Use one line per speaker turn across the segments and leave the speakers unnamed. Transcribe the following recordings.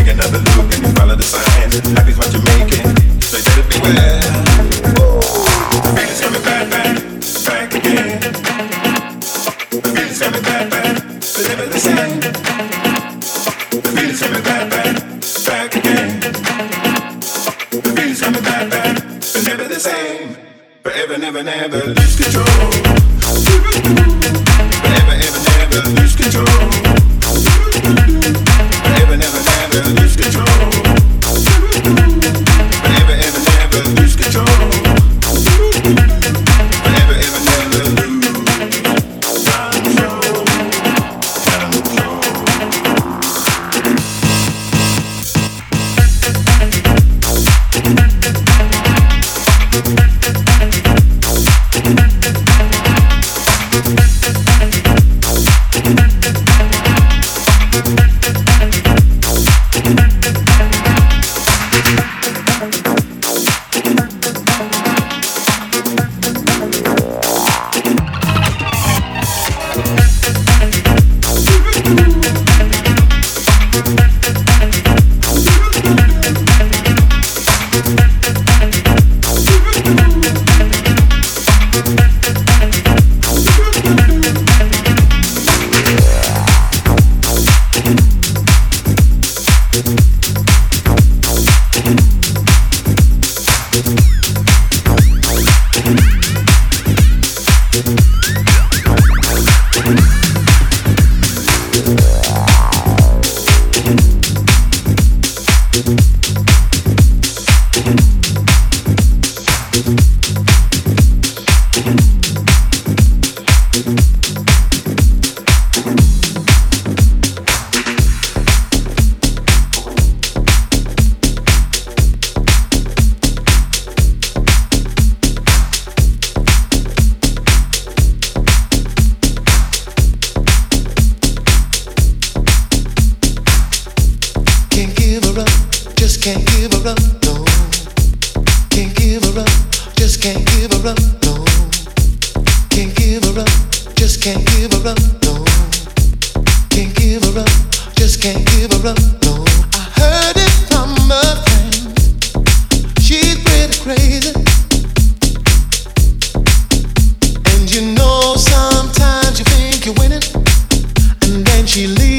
Take another look and follow the sign. Life is what you're making, so you better beware.
Can't give her up, just can't give her up, no. Can't give her up, just can't give her up, no. Can't give her up, just can't give her up, no. Can't give her up, just can't give her up, no. I heard it from a friend. She's pretty crazy. And you know sometimes you think you're winning, and then she leaves.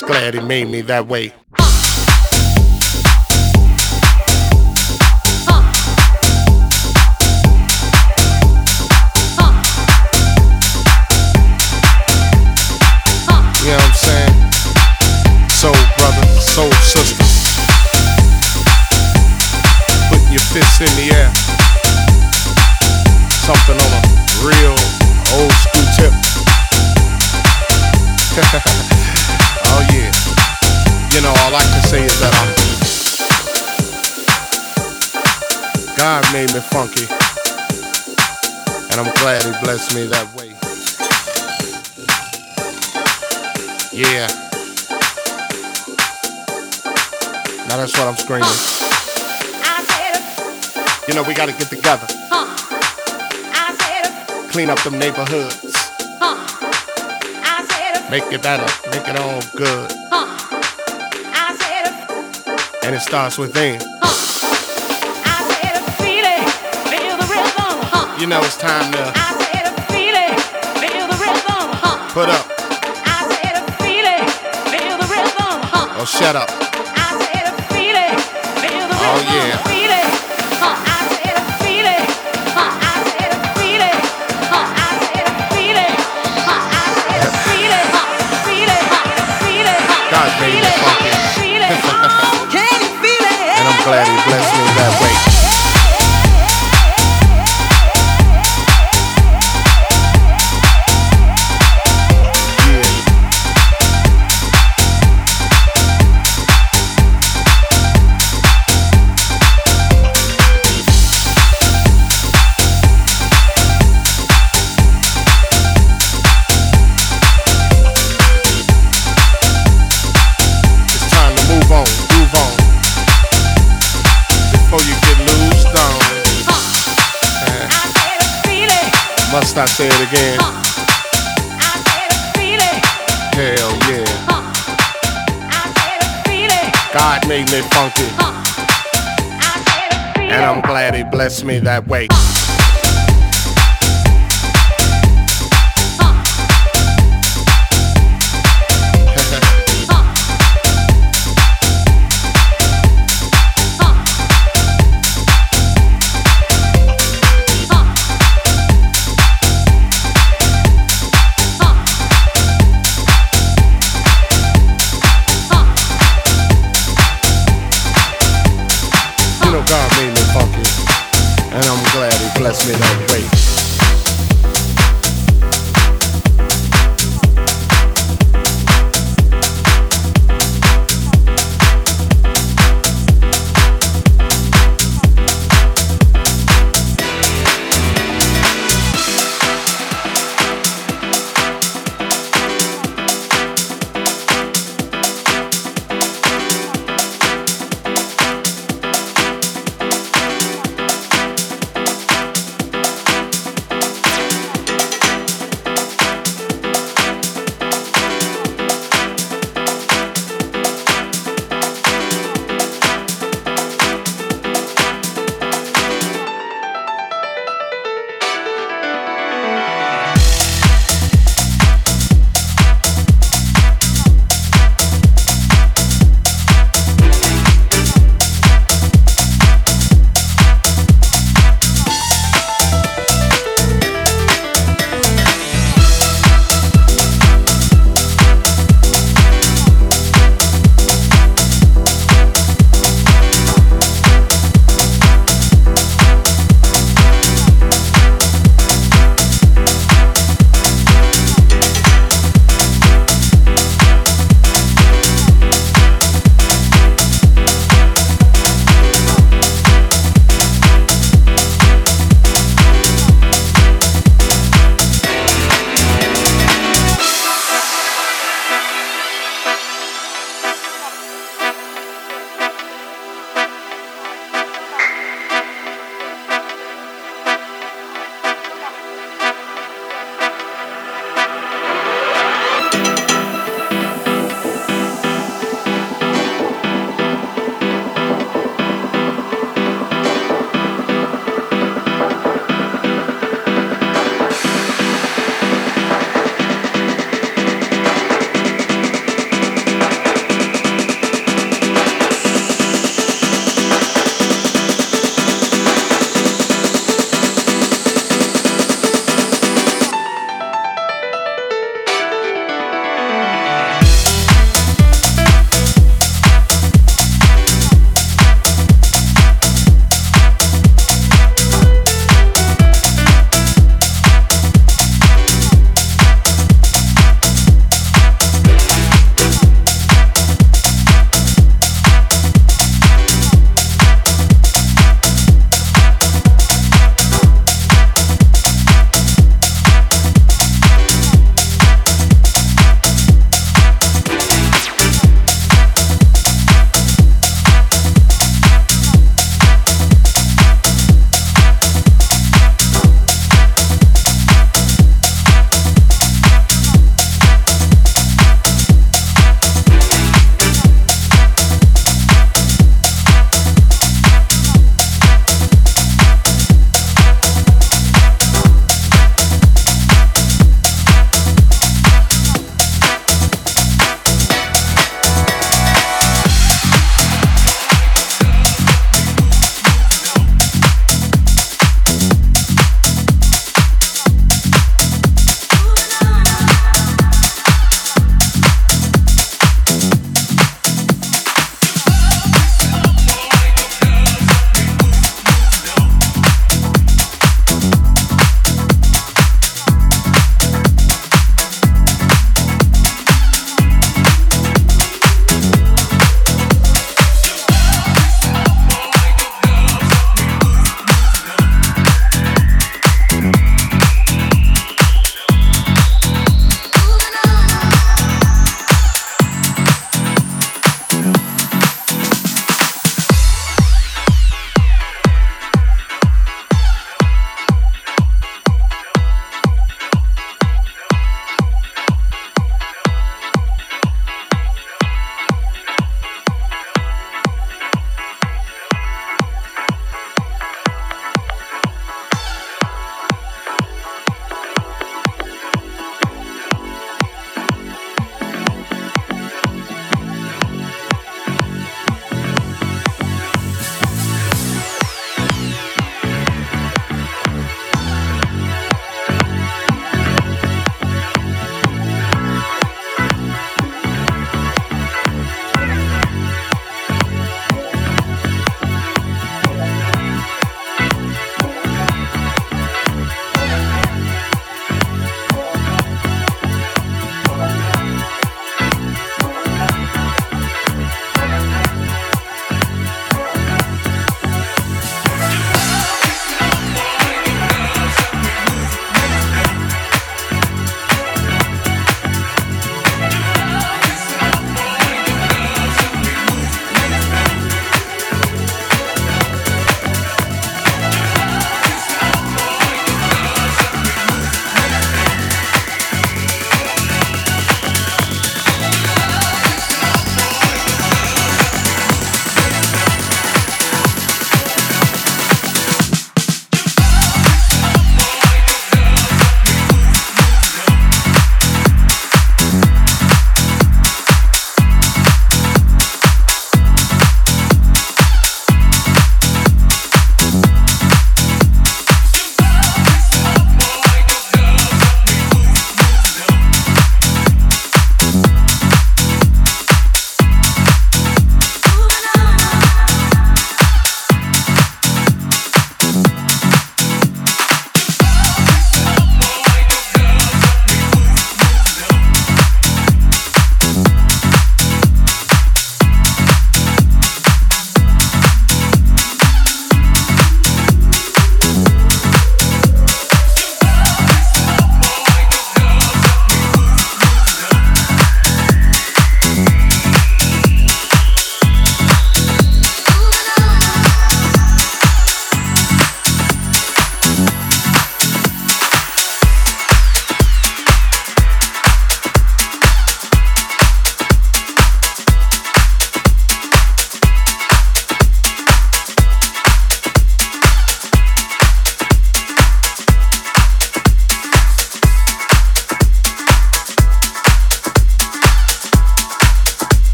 Just glad he made me that way. You know what I'm saying? Brother, sister. Putting your fists in the air. God made me funky. And I'm glad he blessed me that way. Yeah. Now that's what I'm screaming. You know, we gotta get together. Clean up them neighborhoods. Make it better, make it all good. Huh. And it starts within. You know it's time to. Feel it, feel rhythm. Huh. Put up. I said feel it, feel the rhythm. Huh. Oh, shut up. I said feel it, feel the oh, rhythm. Oh yeah. Feel it. Huh. glad he blessed me again? Hell yeah. God made me funky. And I'm glad he blessed me that way. melhor.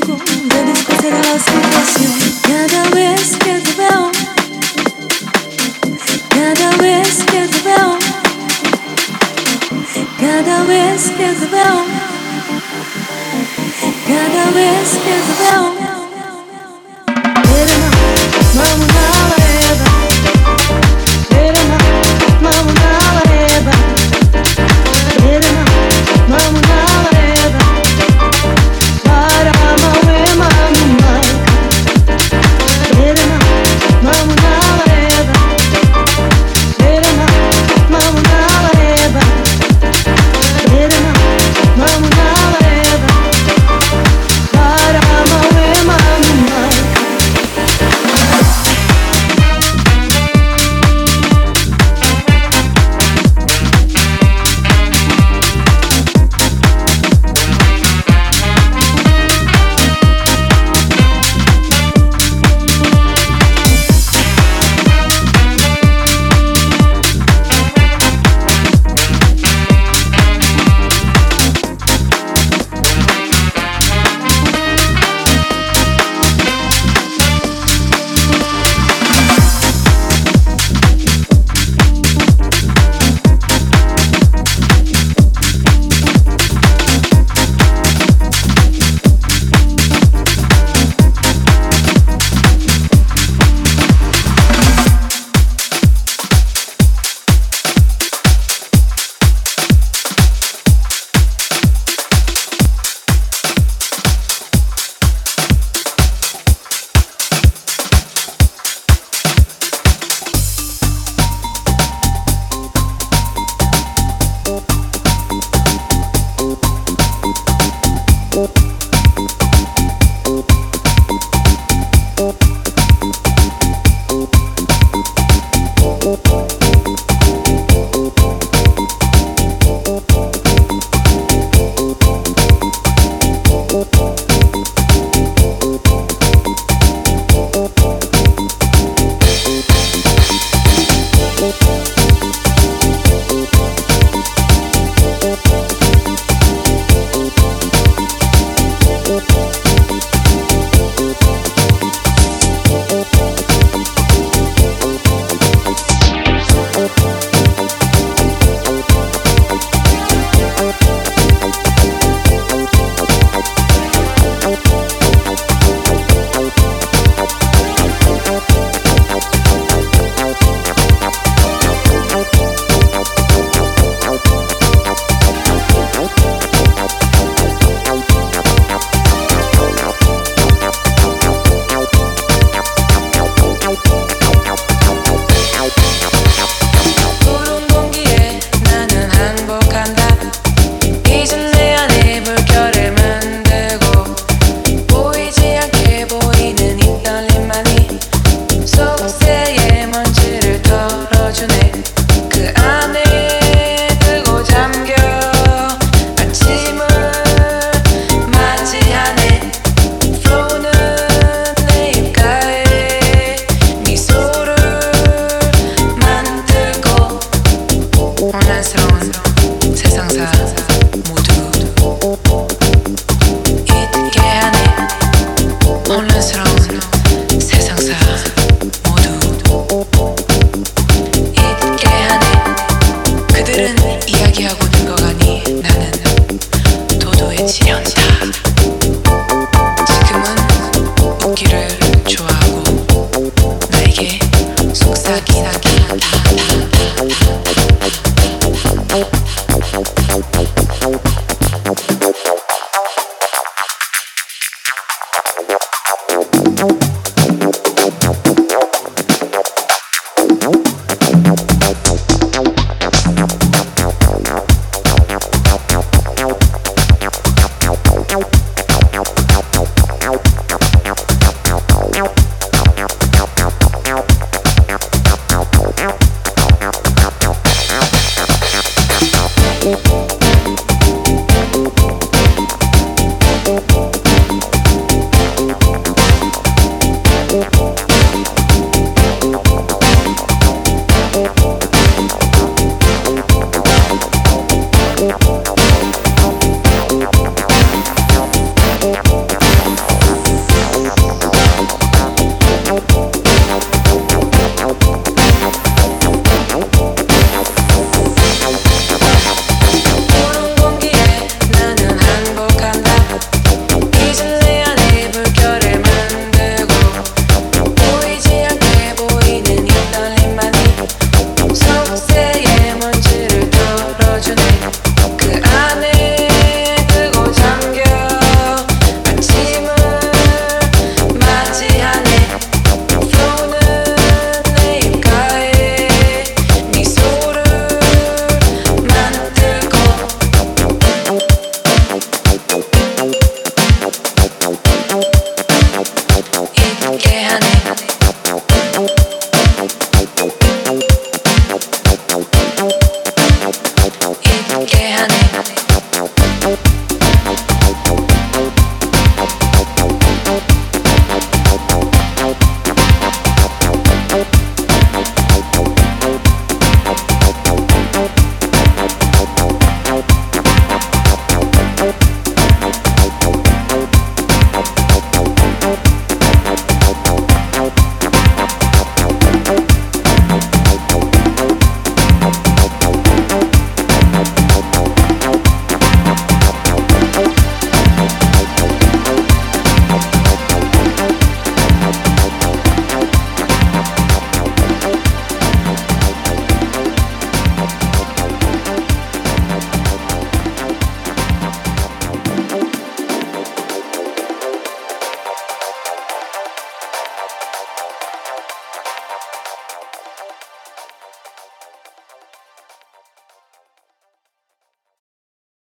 conmigo, de descoser a la. Cada vez que te veo, cada vez que te veo, cada vez que te veo, cada vez que te veo.